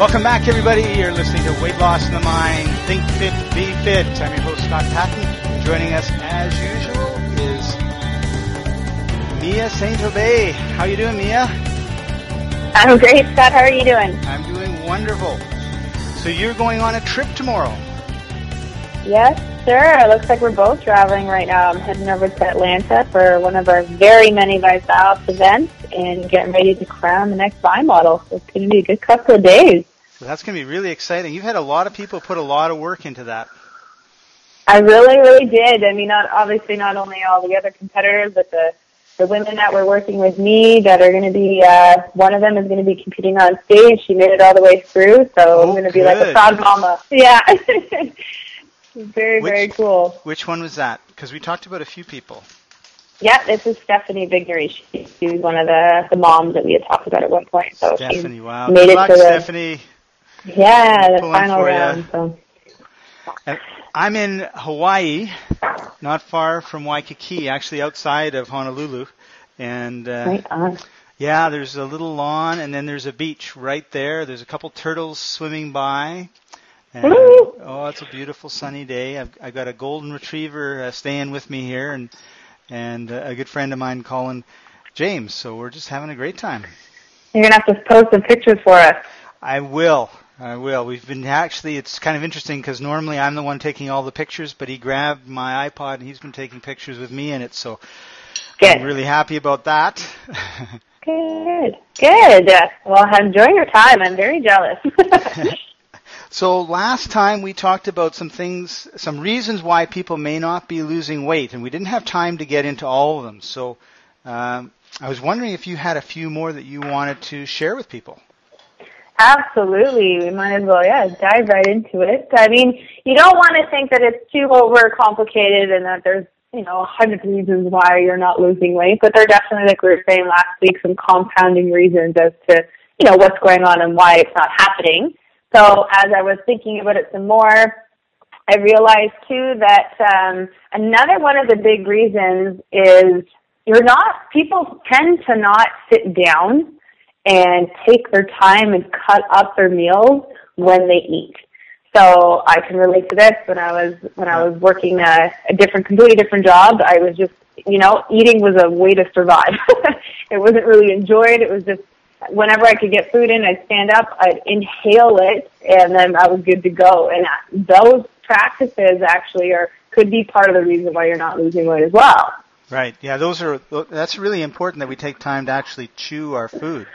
Welcome back, everybody. You're listening to Weight Loss in the Mind. Think Fit, Be Fit. I'm your host, Scott Patton. Joining us, as usual, is Mia Saint Obey. How you doing, Mia? I'm great, Scott. How are you doing? I'm doing wonderful. So you're going on a trip tomorrow? Yes, sir. It looks like we're both traveling right now. I'm heading over to Atlanta for one of our very many ViSalus events and getting ready to crown the next Vi model. So it's going to be a good couple of days. So that's going to be really exciting. You've had a lot of people put a lot of work into that. I really, really did. I mean, not obviously not only all the other competitors, but the the women that were working with me that are going to be uh, one of them is going to be competing on stage. She made it all the way through, so Oh, I'm going to be like a proud mama. Yeah, very, Which- very cool. Which one was that? Because we talked about a few people. Yeah, this is Stephanie Vignery. She, she was one of the, the moms that we had talked about at one point. So Stephanie, wow. made Good it luck, to the Stephanie. Yeah the final round. So I'm in Hawaii, not far from Waikiki, actually outside of Honolulu. And uh, right on. yeah, there's a little lawn, and then there's a beach right there. There's a couple turtles swimming by. And, Woo! oh, it's a beautiful sunny day. I've, I've got a golden retriever uh, staying with me here, and and uh, a good friend of mine, Colin James. So we're just having a great time. You're gonna have to post some pictures for us. I will. I will. We've been actually, it's kind of interesting because normally I'm the one taking all the pictures, but he grabbed my iPod and he's been taking pictures with me in it, so Good. I'm really happy about that. Good. Good. Well, enjoy your time. I'm very jealous. so last time we talked about some things, some reasons why people may not be losing weight, and we didn't have time to get into all of them. So um, I was wondering if you had a few more that you wanted to share with people. Absolutely. We might as well, yeah, dive right into it. I mean, you don't want to think that it's too overcomplicated and that there's, you know, a hundred reasons why you're not losing weight, but there are definitely, like we were saying last week, some compounding reasons as to, you know, what's going on and why it's not happening. So as I was thinking about it some more, I realized too that um, another one of the big reasons is you're not, people tend to not sit down and take their time and cut up their meals when they eat. So I can relate to this when I was when I was working a, a different, completely different job. I was just, you know, eating was a way to survive. it wasn't really enjoyed. It was just whenever I could get food in, I'd stand up, I'd inhale it, and then I was good to go. And those practices actually are could be part of the reason why you're not losing weight as well. Right. Yeah, those are that's really important that we take time to actually chew our food.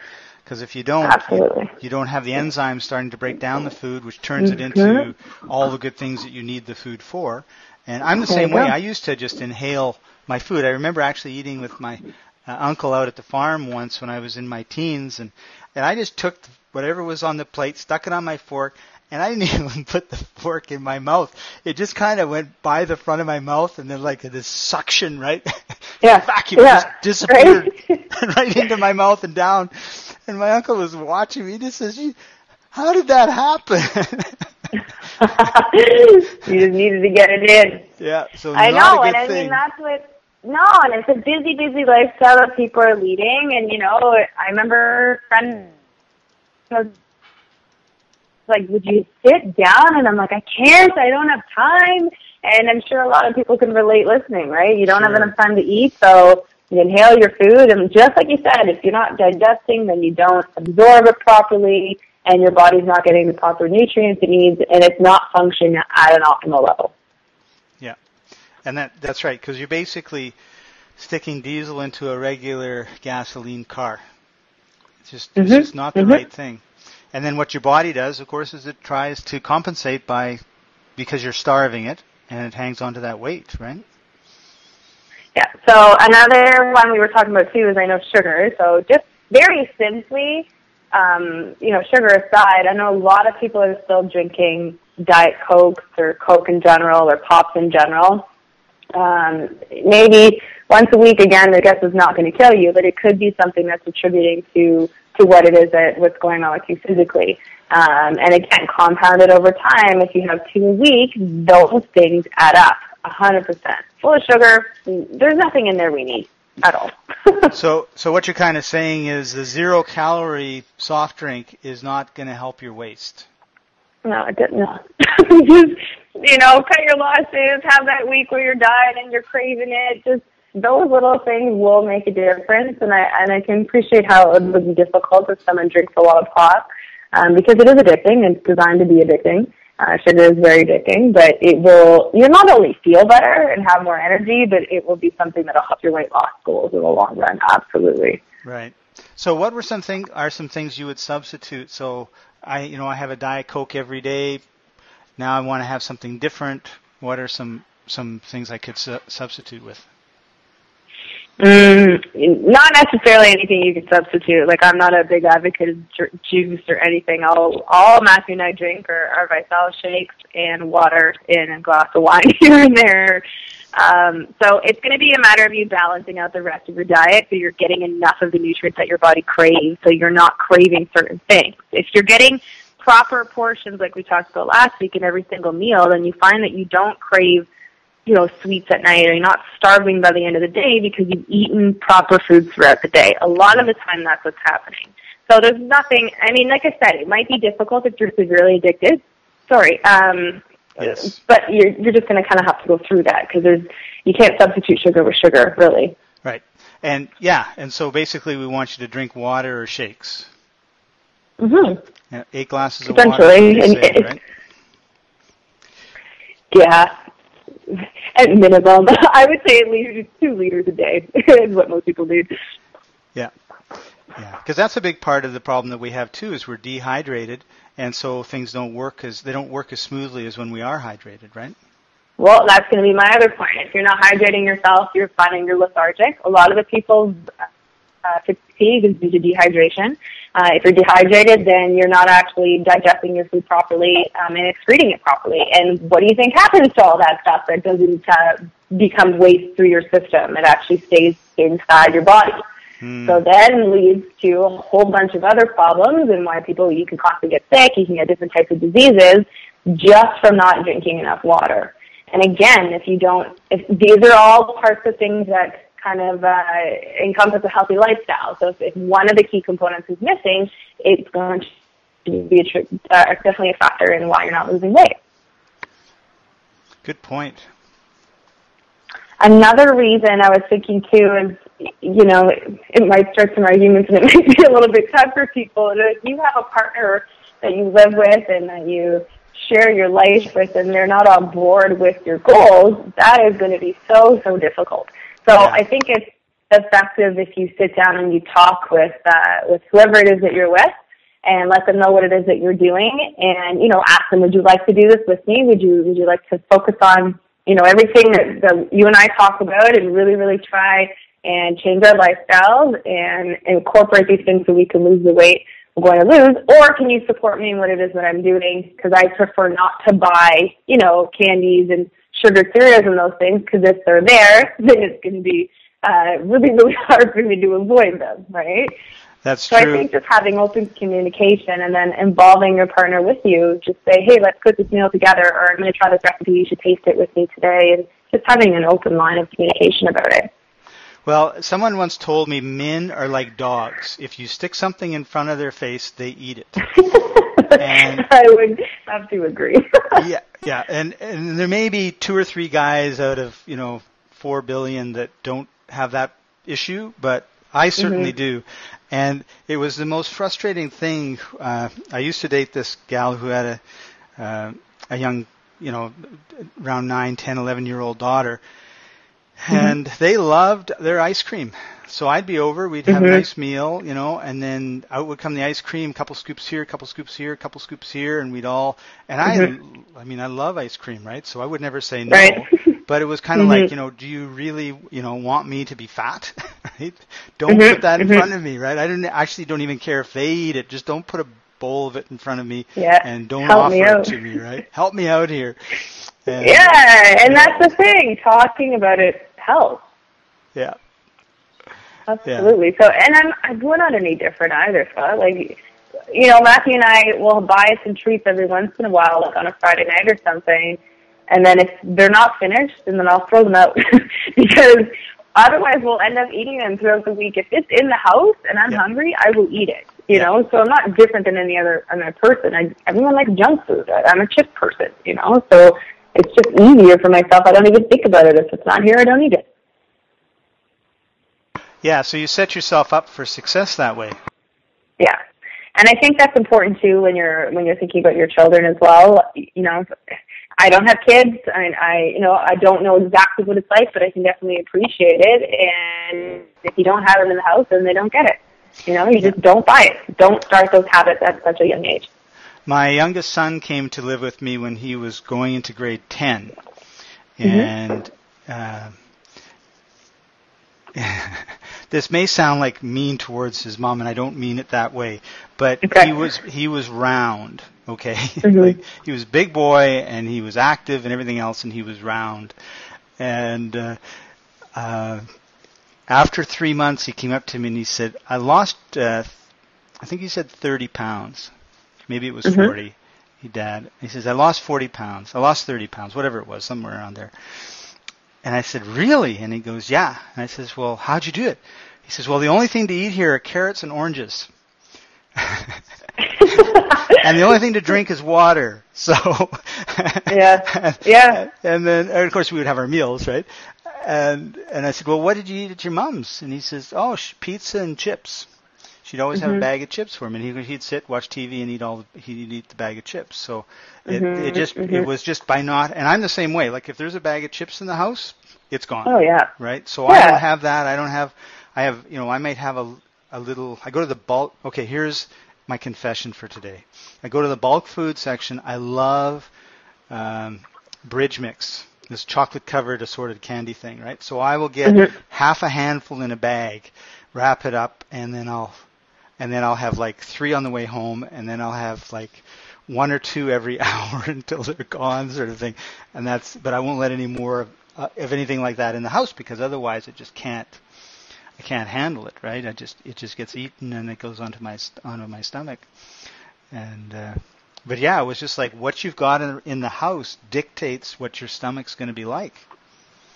Because if you don't, you, you don't have the enzymes starting to break down the food, which turns it Mm-hmm. into all the good things that you need the food for. And I'm the There same way. go. I used to just inhale my food. I remember actually eating with my uh, uncle out at the farm once when I was in my teens, and and I just took whatever was on the plate, stuck it on my fork, and I didn't even put the fork in my mouth. It just kind of went by the front of my mouth, and then like this suction, right? Yeah. vacuum Yeah. just disappeared Right? right into my mouth and down. And my uncle was watching me. He just says, "How did that happen?" you just needed to get it in. yeah. So I not know, a and I thing. mean that's what. No, and it's a busy, busy lifestyle that people are leading, and you know, I remember friends like, "Would you sit down?" And I'm like, "I can't. I don't have time." And I'm sure a lot of people can relate listening, right? You don't have enough time to eat, so you inhale your food, and just like you said, if you're not digesting, then you don't absorb it properly, and your body's not getting the proper nutrients it needs, and it's not functioning at an optimal level. Yeah, and that that's right because you're basically sticking diesel into a regular gasoline car. It's just it's Mhm, just not the mhm. right thing. And then what your body does, of course, is it tries to compensate by because you're starving it, and it hangs on to that weight, right? Yeah. So another one we were talking about too is I know sugar. So just very simply, um, you know, sugar aside, I know a lot of people are still drinking Diet Cokes or Coke in general or pops in general. Um, maybe once a week again, I guess is not going to kill you, but it could be something that's attributing to to what it is that what's going on with you physically. Um, and again, compounded over time. If you have two a week, those things add up. A hundred percent. Full of sugar. There's nothing in there we need. at all. so, so what you're kind of saying is the zero calorie soft drink is not going to help your waist. No, it didn't. No. Just you know, cut your losses. Have that week where you're dieting and you're craving it. Just those little things will make a difference, and I and I can appreciate how it would be difficult if someone drinks a lot of pot, um, because it is addicting. It's designed to be addicting. Uh, sugar is very addicting, but it will, you'll not only feel better and have more energy, but it will be something that'll help your weight loss goals in the long run. Absolutely. Right. So what were some things, are some things you would substitute? So I, you know, I have a Diet Coke every day. Now I want to have something different. What are some, some things I could su- substitute with? Mm, not necessarily anything you can substitute. Like I'm not a big advocate of ju- juice or anything. All all Matthew and I drink are, are Vital shakes and water in a glass of wine here and there. Um, so it's going to be a matter of you balancing out the rest of your diet so you're getting enough of the nutrients that your body craves so you're not craving certain things. If you're getting proper portions like we talked about last week in every single meal, then you find that you don't crave you know, sweets at night or you're not starving by the end of the day because you've eaten proper foods throughout the day. A lot of the time that's what's happening. So there's nothing, I mean, like I said, it might be difficult if you're severely addicted. Sorry. Um, yes. But you're, you're just going to kind of have to go through that because there's, you can't substitute sugar with sugar, really. Right. And yeah, and so basically we want you to drink water or shakes. Mm-hmm. eight glasses of water. Essentially. Right? Yeah, at minimum. I would say at least two liters a day is what most people need. Yeah. Yeah, because that's a big part of the problem that we have too. Is we're dehydrated, and so things don't work as they don't work as smoothly as when we are hydrated, right? Well, that's going to be my other point. If you're not hydrating yourself, you're finding you're lethargic. A lot of the people's uh, fatigue is due to dehydration. Uh, if you're dehydrated, then you're not actually digesting your food properly um, and excreting it properly. And what do you think happens to all that stuff that doesn't uh, become waste through your system? It actually stays inside your body. Hmm. So then leads to a whole bunch of other problems and why people, you can constantly get sick, you can get different types of diseases just from not drinking enough water. And again, if you don't, if these are all parts of things that kind of uh, encompass a healthy lifestyle. So if, if one of the key components is missing, it's going to be a tr- uh, definitely a factor in why you're not losing weight. Good point. Another reason I was thinking too is, you know, it, it might start some arguments and it might be a little bit tough for people. If you have a partner that you live with and that you share your life with and they're not on board with your goals, that is going to be so, so difficult. So yeah. I think it's effective if you sit down and you talk with uh, with whoever it is that you're with and let them know what it is that you're doing and you know ask them would you like to do this with me? Would you would you like to focus on you know everything that, that you and I talk about and really really try and change our lifestyles and incorporate these things so we can lose the weight we're going to lose? Or can you support me in what it is that I'm doing? Because I prefer not to buy you know candies and sugar cereals and those things because if they're there, then it's going to be uh, really, really hard for me to avoid them, right? That's true. so true. I think just having open communication and then involving your partner with you, just say, hey, let's cook this meal together, or I'm going to try this recipe. You should taste it with me today, and just having an open line of communication about it. Well, someone once told me men are like dogs. If you stick something in front of their face, they eat it. and I would have to agree. yeah, yeah, and and there may be two or three guys out of you know four billion that don't have that issue, but I certainly mm-hmm. do. And it was the most frustrating thing. Uh, I used to date this gal who had a uh, a young, you know, around nine, ten, eleven year old daughter. And they loved their ice cream. So I'd be over, we'd have mm-hmm. a nice meal, you know, and then out would come the ice cream, couple scoops here, couple scoops here, couple scoops here, and we'd all, and mm-hmm. I, I mean, I love ice cream, right? So I would never say no. Right. But it was kind of mm-hmm. like, you know, do you really, you know, want me to be fat? right? Don't mm-hmm. put that in mm-hmm. front of me, right? I didn't actually don't even care if they eat it. Just don't put a bowl of it in front of me yeah. and don't Help offer it to me, right? Help me out here. And, yeah, and that's the thing. Talking about it Yeah. Absolutely. Yeah. So, and I'm we're not any different either, So, Like, you know, Matthew and I will buy some treats every once in a while, like on a Friday night or something. And then if they're not finished, then I'll throw them out because Otherwise, we'll end up eating them throughout the week. If it's in the house and I'm Yeah. hungry, I will eat it. You Yeah. know, so I'm not different than any other other person. I, everyone likes junk food. I, I'm a chip person. You know, so it's just easier for myself. I don't even think about it. If it's not here, I don't eat it. Yeah, so you set yourself up for success that way. Yeah. And I think that's important too when you're when you're thinking about your children as well. You know, I don't have kids. I I you know I don't know exactly what it's like, but I can definitely appreciate it. And if you don't have them in the house, then they don't get it. You know, you just don't buy it. Don't start those habits at such a young age. My youngest son came to live with me when he was going into grade 10. Mm-hmm. And uh, this may sound like mean towards his mom, and I don't mean it that way, but Okay. he was he was round, okay? Mhm. like he was a big boy, and he was active and everything else, and he was round. And uh, uh, after three months, he came up to me and he said, "I lost, uh, I think he said 30 pounds, maybe it was Mhm. 40." He dad. He says, "I lost 40 pounds. I lost 30 pounds, whatever it was, somewhere around there." And I said, "Really?" And he goes, "Yeah." And I says, "Well, how'd you do it?" He says, "Well, the only thing to eat here are carrots and oranges." and the only thing to drink is water. So Yeah. Yeah. And then and of course we would have our meals, right? And and I said, "Well, what did you eat at your mom's?" And he says, "Oh, sh- pizza and chips." She'd always have a Mhm. bag of chips for him, and he he'd sit, watch TV, and eat all. The, he'd eat the bag of chips. So it Mhm, it just it mhm. was just by not. And I'm the same way. Like if there's a bag of chips in the house, it's gone Oh yeah. right? So I don't have that. I don't have. I have. You know, I might have a a little. I go to the bulk. Okay, here's my confession for today. I go to the bulk food section. I love um, bridge mix. This chocolate covered assorted candy thing, right? So I will get Mhm. half a handful in a bag, wrap it up, and then I'll and then I'll have like three on the way home, and then I'll have like one or two every hour until they're gone, sort of thing. And that's, but I won't let any more of, uh, of anything like that in the house because otherwise it just can't, I can't handle it, right? I just, it just gets eaten and it goes onto my onto my stomach. And, uh, but yeah, it was just like what you've got in, in the house dictates what your stomach's going to be like.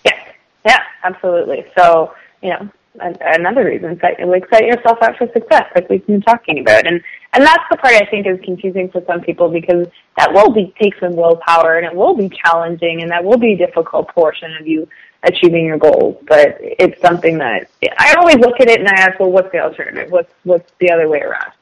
Yeah, yeah, absolutely. So, you know, another reason, set, like set yourself up for success, like we've been talking about, and and that's the part I think is confusing for some people because that will be take some willpower and it will be challenging and that will be a difficult portion of you achieving your goals. But it's something that I always look at it and I ask, well, what's the alternative? What's what's the other way around?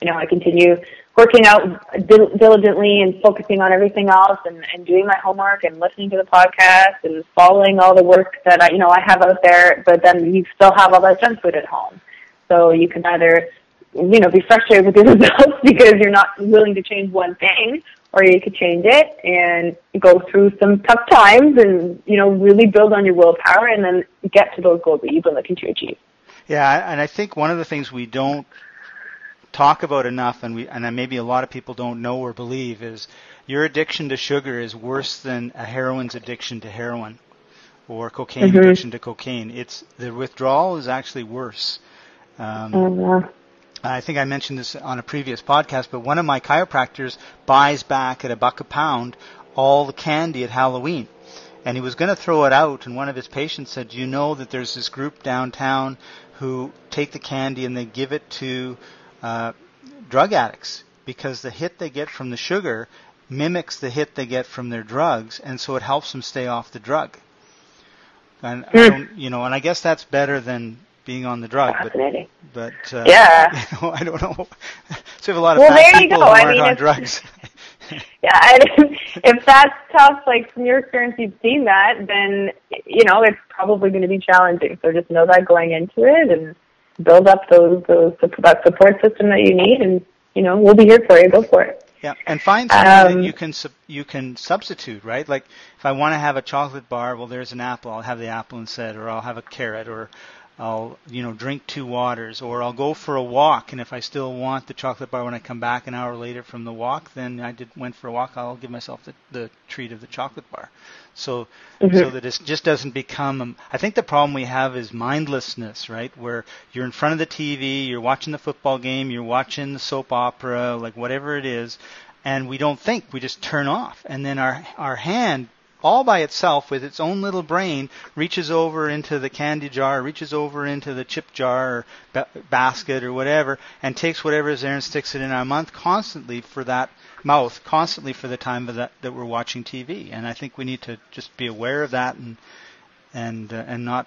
You know, I continue working out dil- diligently and focusing on everything else and, and doing my homework and listening to the podcast and following all the work that I, you know, I have out there, but then you still have all that junk food at home. So you can either, you know, be frustrated with your results because you're not willing to change one thing, or you could change it and go through some tough times and, you know, really build on your willpower and then get to those goals that you've been looking to achieve. Yeah, and I think one of the things we don't talk about enough, and we and maybe a lot of people don't know or believe, is your addiction to sugar is worse than a heroin's addiction to heroin, or cocaine Mhm. addiction to cocaine. It's the withdrawal is actually worse. Um, Uh, I think I mentioned this on a previous podcast, but one of my chiropractors buys back at a buck a pound all the candy at Halloween. And he was going to throw it out, and one of his patients said, "Do you know that there's this group downtown who take the candy and they give it to uh, drug addicts because the hit they get from the sugar mimics the hit they get from their drugs, and so it helps them stay off the drug." And I don't, you know, and I guess that's better than being on the drug, but fascinating. but uh, Yeah. you know, I don't know. so we have a lot of Well, fat there you people go. who aren't mean, on if- drugs. Yeah, and if that's tough, like from your experience, you've seen that, then you know it's probably going to be challenging. So just know that going into it, and build up those those that support system that you need, and you know we'll be here for you. Go for it. yeah, and find something Um, that you can sub- you can substitute, right? Like if I want to have a chocolate bar, well, there's an apple. I'll have the apple instead, or I'll have a carrot, or I'll you know drink two waters, or I'll go for a walk. And if I still want the chocolate bar when I come back an hour later from the walk, then I did went for a walk. I'll give myself the, the treat of the chocolate bar. So Mhm. so that it just doesn't become. Um, I think the problem we have is mindlessness, right? Where you're in front of the TV, you're watching the football game, you're watching the soap opera, like whatever it is, and we don't think. We just turn off, and then our our hand all by itself with its own little brain reaches over into the candy jar, reaches over into the chip jar or ba- basket or whatever, and takes whatever is there and sticks it in our mouth constantly for that mouth, constantly for the time that that we're watching TV. And I think we need to just be aware of that and and uh, and not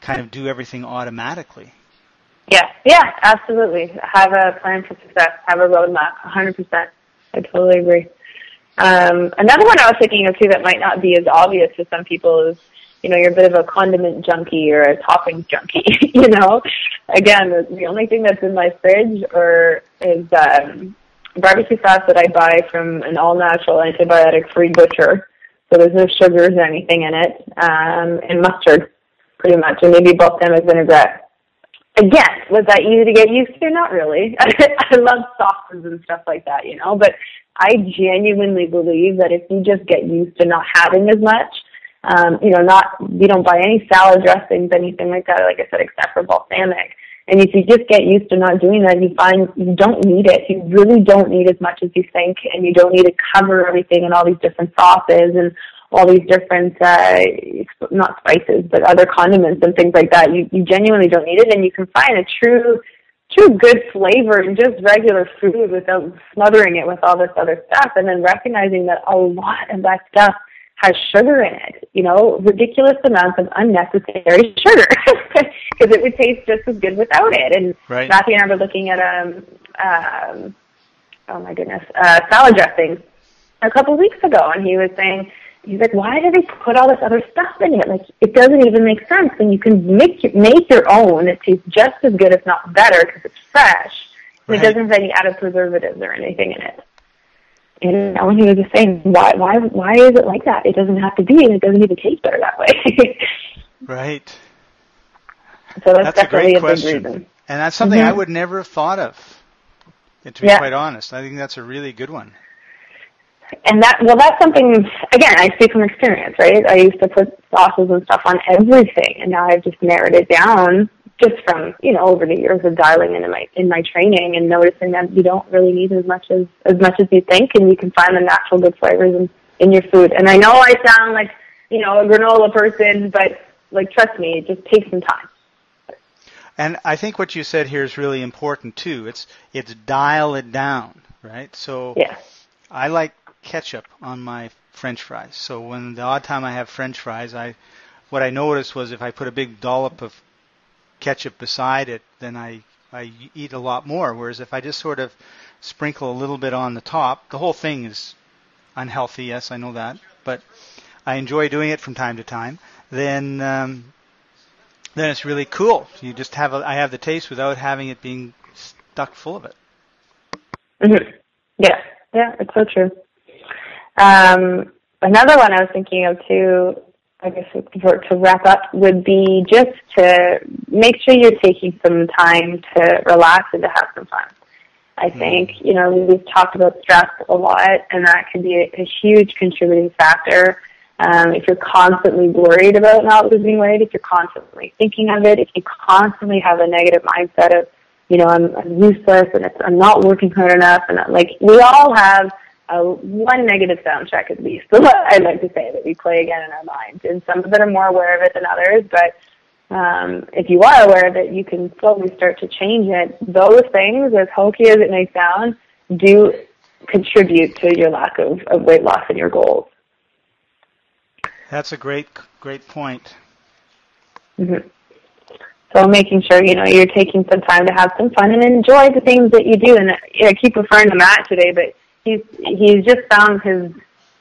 kind of do everything automatically. Yeah, yeah, absolutely. Have a plan for success. Have a roadmap. 100%. I totally agree. Um, another one I was thinking of too that might not be as obvious to some people is, you know, you're a bit of a condiment junkie or a topping junkie. you know, again, the, the only thing that's in my fridge or is um, barbecue sauce that I buy from an all-natural antibiotic-free butcher. So there's no sugars or anything in it, um, and mustard, pretty much, and maybe both them balsamic vinaigrette again, was that easy to get used to? Not really. I love sauces and stuff like that, you know, but I genuinely believe that if you just get used to not having as much, um, you know, not, you don't buy any salad dressings, anything like that, like I said, except for balsamic. And if you just get used to not doing that, you find you don't need it. You really don't need as much as you think, and you don't need to cover everything in all these different sauces and all these different uh not spices but other condiments and things like that you you genuinely don't need it and you can find a true true good flavor just regular food without smothering it with all this other stuff and then recognizing that a lot of that stuff has sugar in it, you know, ridiculous amounts of unnecessary sugar because it would taste just as good without it. And right. Matthew and I were looking at um um oh my goodness, uh salad dressing a couple of weeks ago and he was saying he's like, why do they put all this other stuff in it? Like, it doesn't even make sense. And you can make make your own. It tastes just as good, if not better, because it's fresh. And right. it doesn't have any added preservatives or anything in it. And when he was just saying, why, why, why is it like that? It doesn't have to be, and it doesn't even taste better that way. right. So that's, that's definitely a, great a big reason. And that's something mm-hmm. I would never have thought of. To be yeah. quite honest, I think that's a really good one and that well that's something again i speak from experience right? I used to put sauces and stuff on everything and now i've just narrowed it down just from you know over the years of dialing in my in my training and noticing that you don't really need as much as as much as you think and you can find the natural good flavors in in your food. And i know i sound like you know a granola person but like trust me it just takes some time. And i think what you said here is really important too. It's it's dial it down right? So yeah. I like ketchup on my French fries. So when the odd time I have French fries, I what I noticed was if I put a big dollop of ketchup beside it, then I I eat a lot more. Whereas if I just sort of sprinkle a little bit on the top, the whole thing is unhealthy. Yes, I know that, but I enjoy doing it from time to time. Then um, then it's really cool. You just have a, I have the taste without having it being stuck full of it. Mm-hmm. Yeah, yeah, it's so true. Um, another one I was thinking of too, I guess for, to wrap up, would be just to make sure you're taking some time to relax and to have some fun. I mm-hmm. think, you know, we've talked about stress a lot, and that can be a, a huge contributing factor. Um, if you're constantly worried about not losing weight, if you're constantly thinking of it, if you constantly have a negative mindset of, you know, I'm, I'm useless and it's, I'm not working hard enough, and like we all have a one negative soundtrack at least. I'd like to say that we play again in our mind, and some of it are more aware of it than others. But um, if you are aware of it, you can slowly start to change it. Those things, as hokey as it may sound, do contribute to your lack of, of weight loss and your goals. That's a great, great point. Mm-hmm. So making sure you know you're taking some time to have some fun and enjoy the things that you do. And I keep referring to Matt today, but he's he's just found his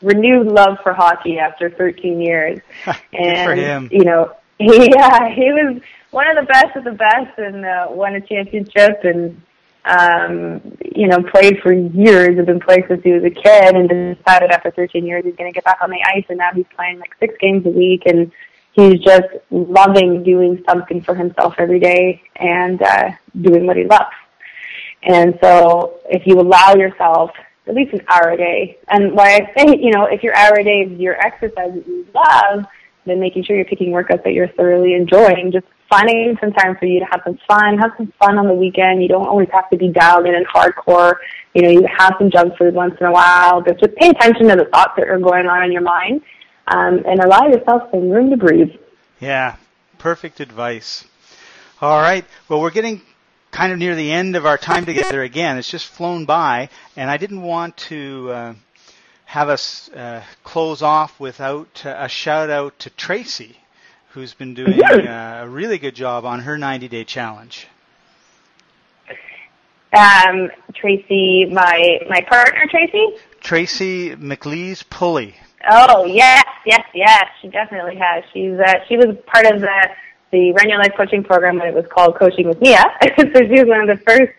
renewed love for hockey after 13 years. and you know, he yeah, he was one of the best of the best and uh, won a championship and um you know played for years had been playing since he was a kid and decided after 13 years he's going to get back on the ice and now he's playing like six games a week and he's just loving doing something for himself every day and uh doing what he loves and so if you allow yourself at least an hour a day. And why I say, you know, if your hour a day is your exercise that you love, then making sure you're picking workouts that you're thoroughly enjoying. Just finding some time for you to have some fun, have some fun on the weekend. You don't always have to be dialed in and hardcore. You know, you have some junk food once in a while, but just pay attention to the thoughts that are going on in your mind, um, and allow yourself some room to breathe. Yeah, perfect advice. All right. Well, we're getting kind of near the end of our time together again. It's just flown by, and I didn't want to uh, have us uh, close off without uh, a shout out to Tracy, who's been doing uh, a really good job on her 90 day challenge. Um, Tracy, my my partner, Tracy. Tracy McLeese Pulley. Oh yes, yes, yes. She definitely has. She's uh, she was part of the the Run Your Life coaching program when it was called Coaching with Mia. so she was one of the first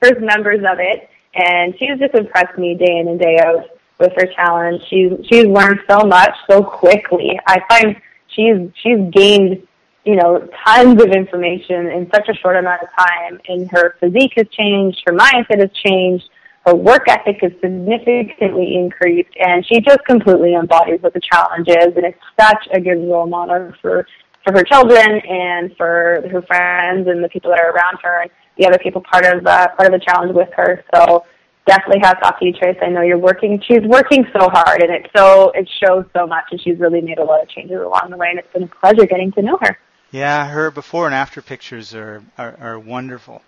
first members of it, and she's just impressed me day in and day out with her challenge. She's she's learned so much so quickly. I find she's she's gained you know tons of information in such a short amount of time, and her physique has changed, her mindset has changed. Her work ethic has significantly increased, and she just completely embodies what the challenge is, and it's such a good role model for for her children and for her friends and the people that are around her and the other people part of uh, part of the challenge with her. So definitely hats off to you, Trace. I know you're working. She's working so hard, and it so it shows so much, and she's really made a lot of changes along the way, and it's been a pleasure getting to know her. Yeah, her before and after pictures are are, are wonderful.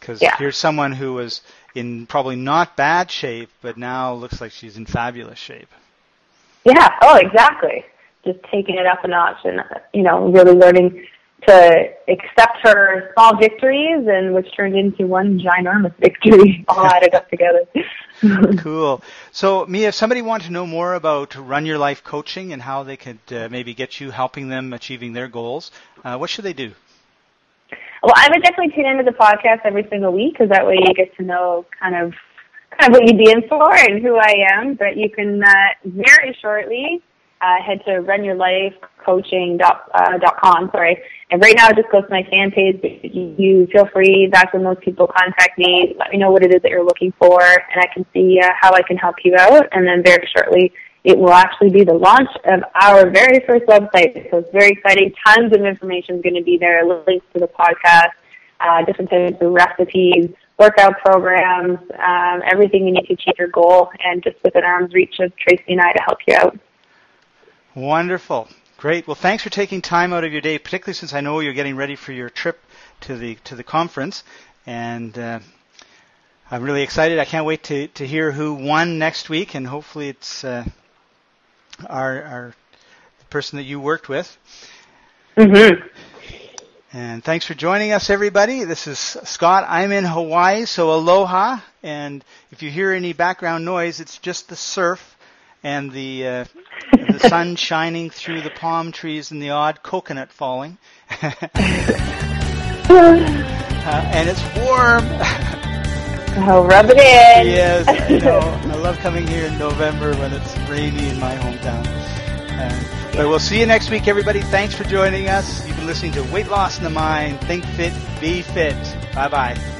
Because Yeah. here's someone who was in probably not bad shape, but now looks like she's in fabulous shape. Yeah. Oh, exactly. Just taking it up a notch, and you know, really learning to accept her small victories, and which turned into one ginormous victory, all added up together. Cool. So, Mia, if somebody wanted to know more about Run Your Life coaching and how they could uh, maybe get you helping them achieving their goals, uh, what should they do? Well, I would definitely tune into the podcast every single week because that way you get to know kind of kind of what you'd be in for and who I am. But you can uh, very shortly uh, head to runyourlifecoaching dot uh. Sorry, and right now just go to my fan page. You, you feel free. That's when most people contact me. Let me know what it is that you're looking for, and I can see uh, how I can help you out. And then very shortly. It will actually be the launch of our very first website, so it's very exciting. Tons of information is going to be there, links to the podcast, uh, different types of recipes, workout programs, um, everything you need to achieve your goal, and just within arm's reach of Tracy and I to help you out. Wonderful. Great. Well, thanks for taking time out of your day, particularly since I know you're getting ready for your trip to the to the conference, and uh, I'm really excited. I can't wait to to hear who won next week, and hopefully it's uh, our our the person that you worked with. Mm-hmm. And thanks for joining us, everybody. This is Scott. I'm in Hawaii, so aloha. And if you hear any background noise, it's just the surf and the uh, the sun shining through the palm trees and the odd coconut falling. uh, and it's warm. Oh, rub it in. yes, I know. I love coming here in November when it's rainy in my hometown. Um, but we'll see you next week, everybody. Thanks for joining us. You've been listening to Weight Loss in the Mind. Think fit, be fit. Bye bye.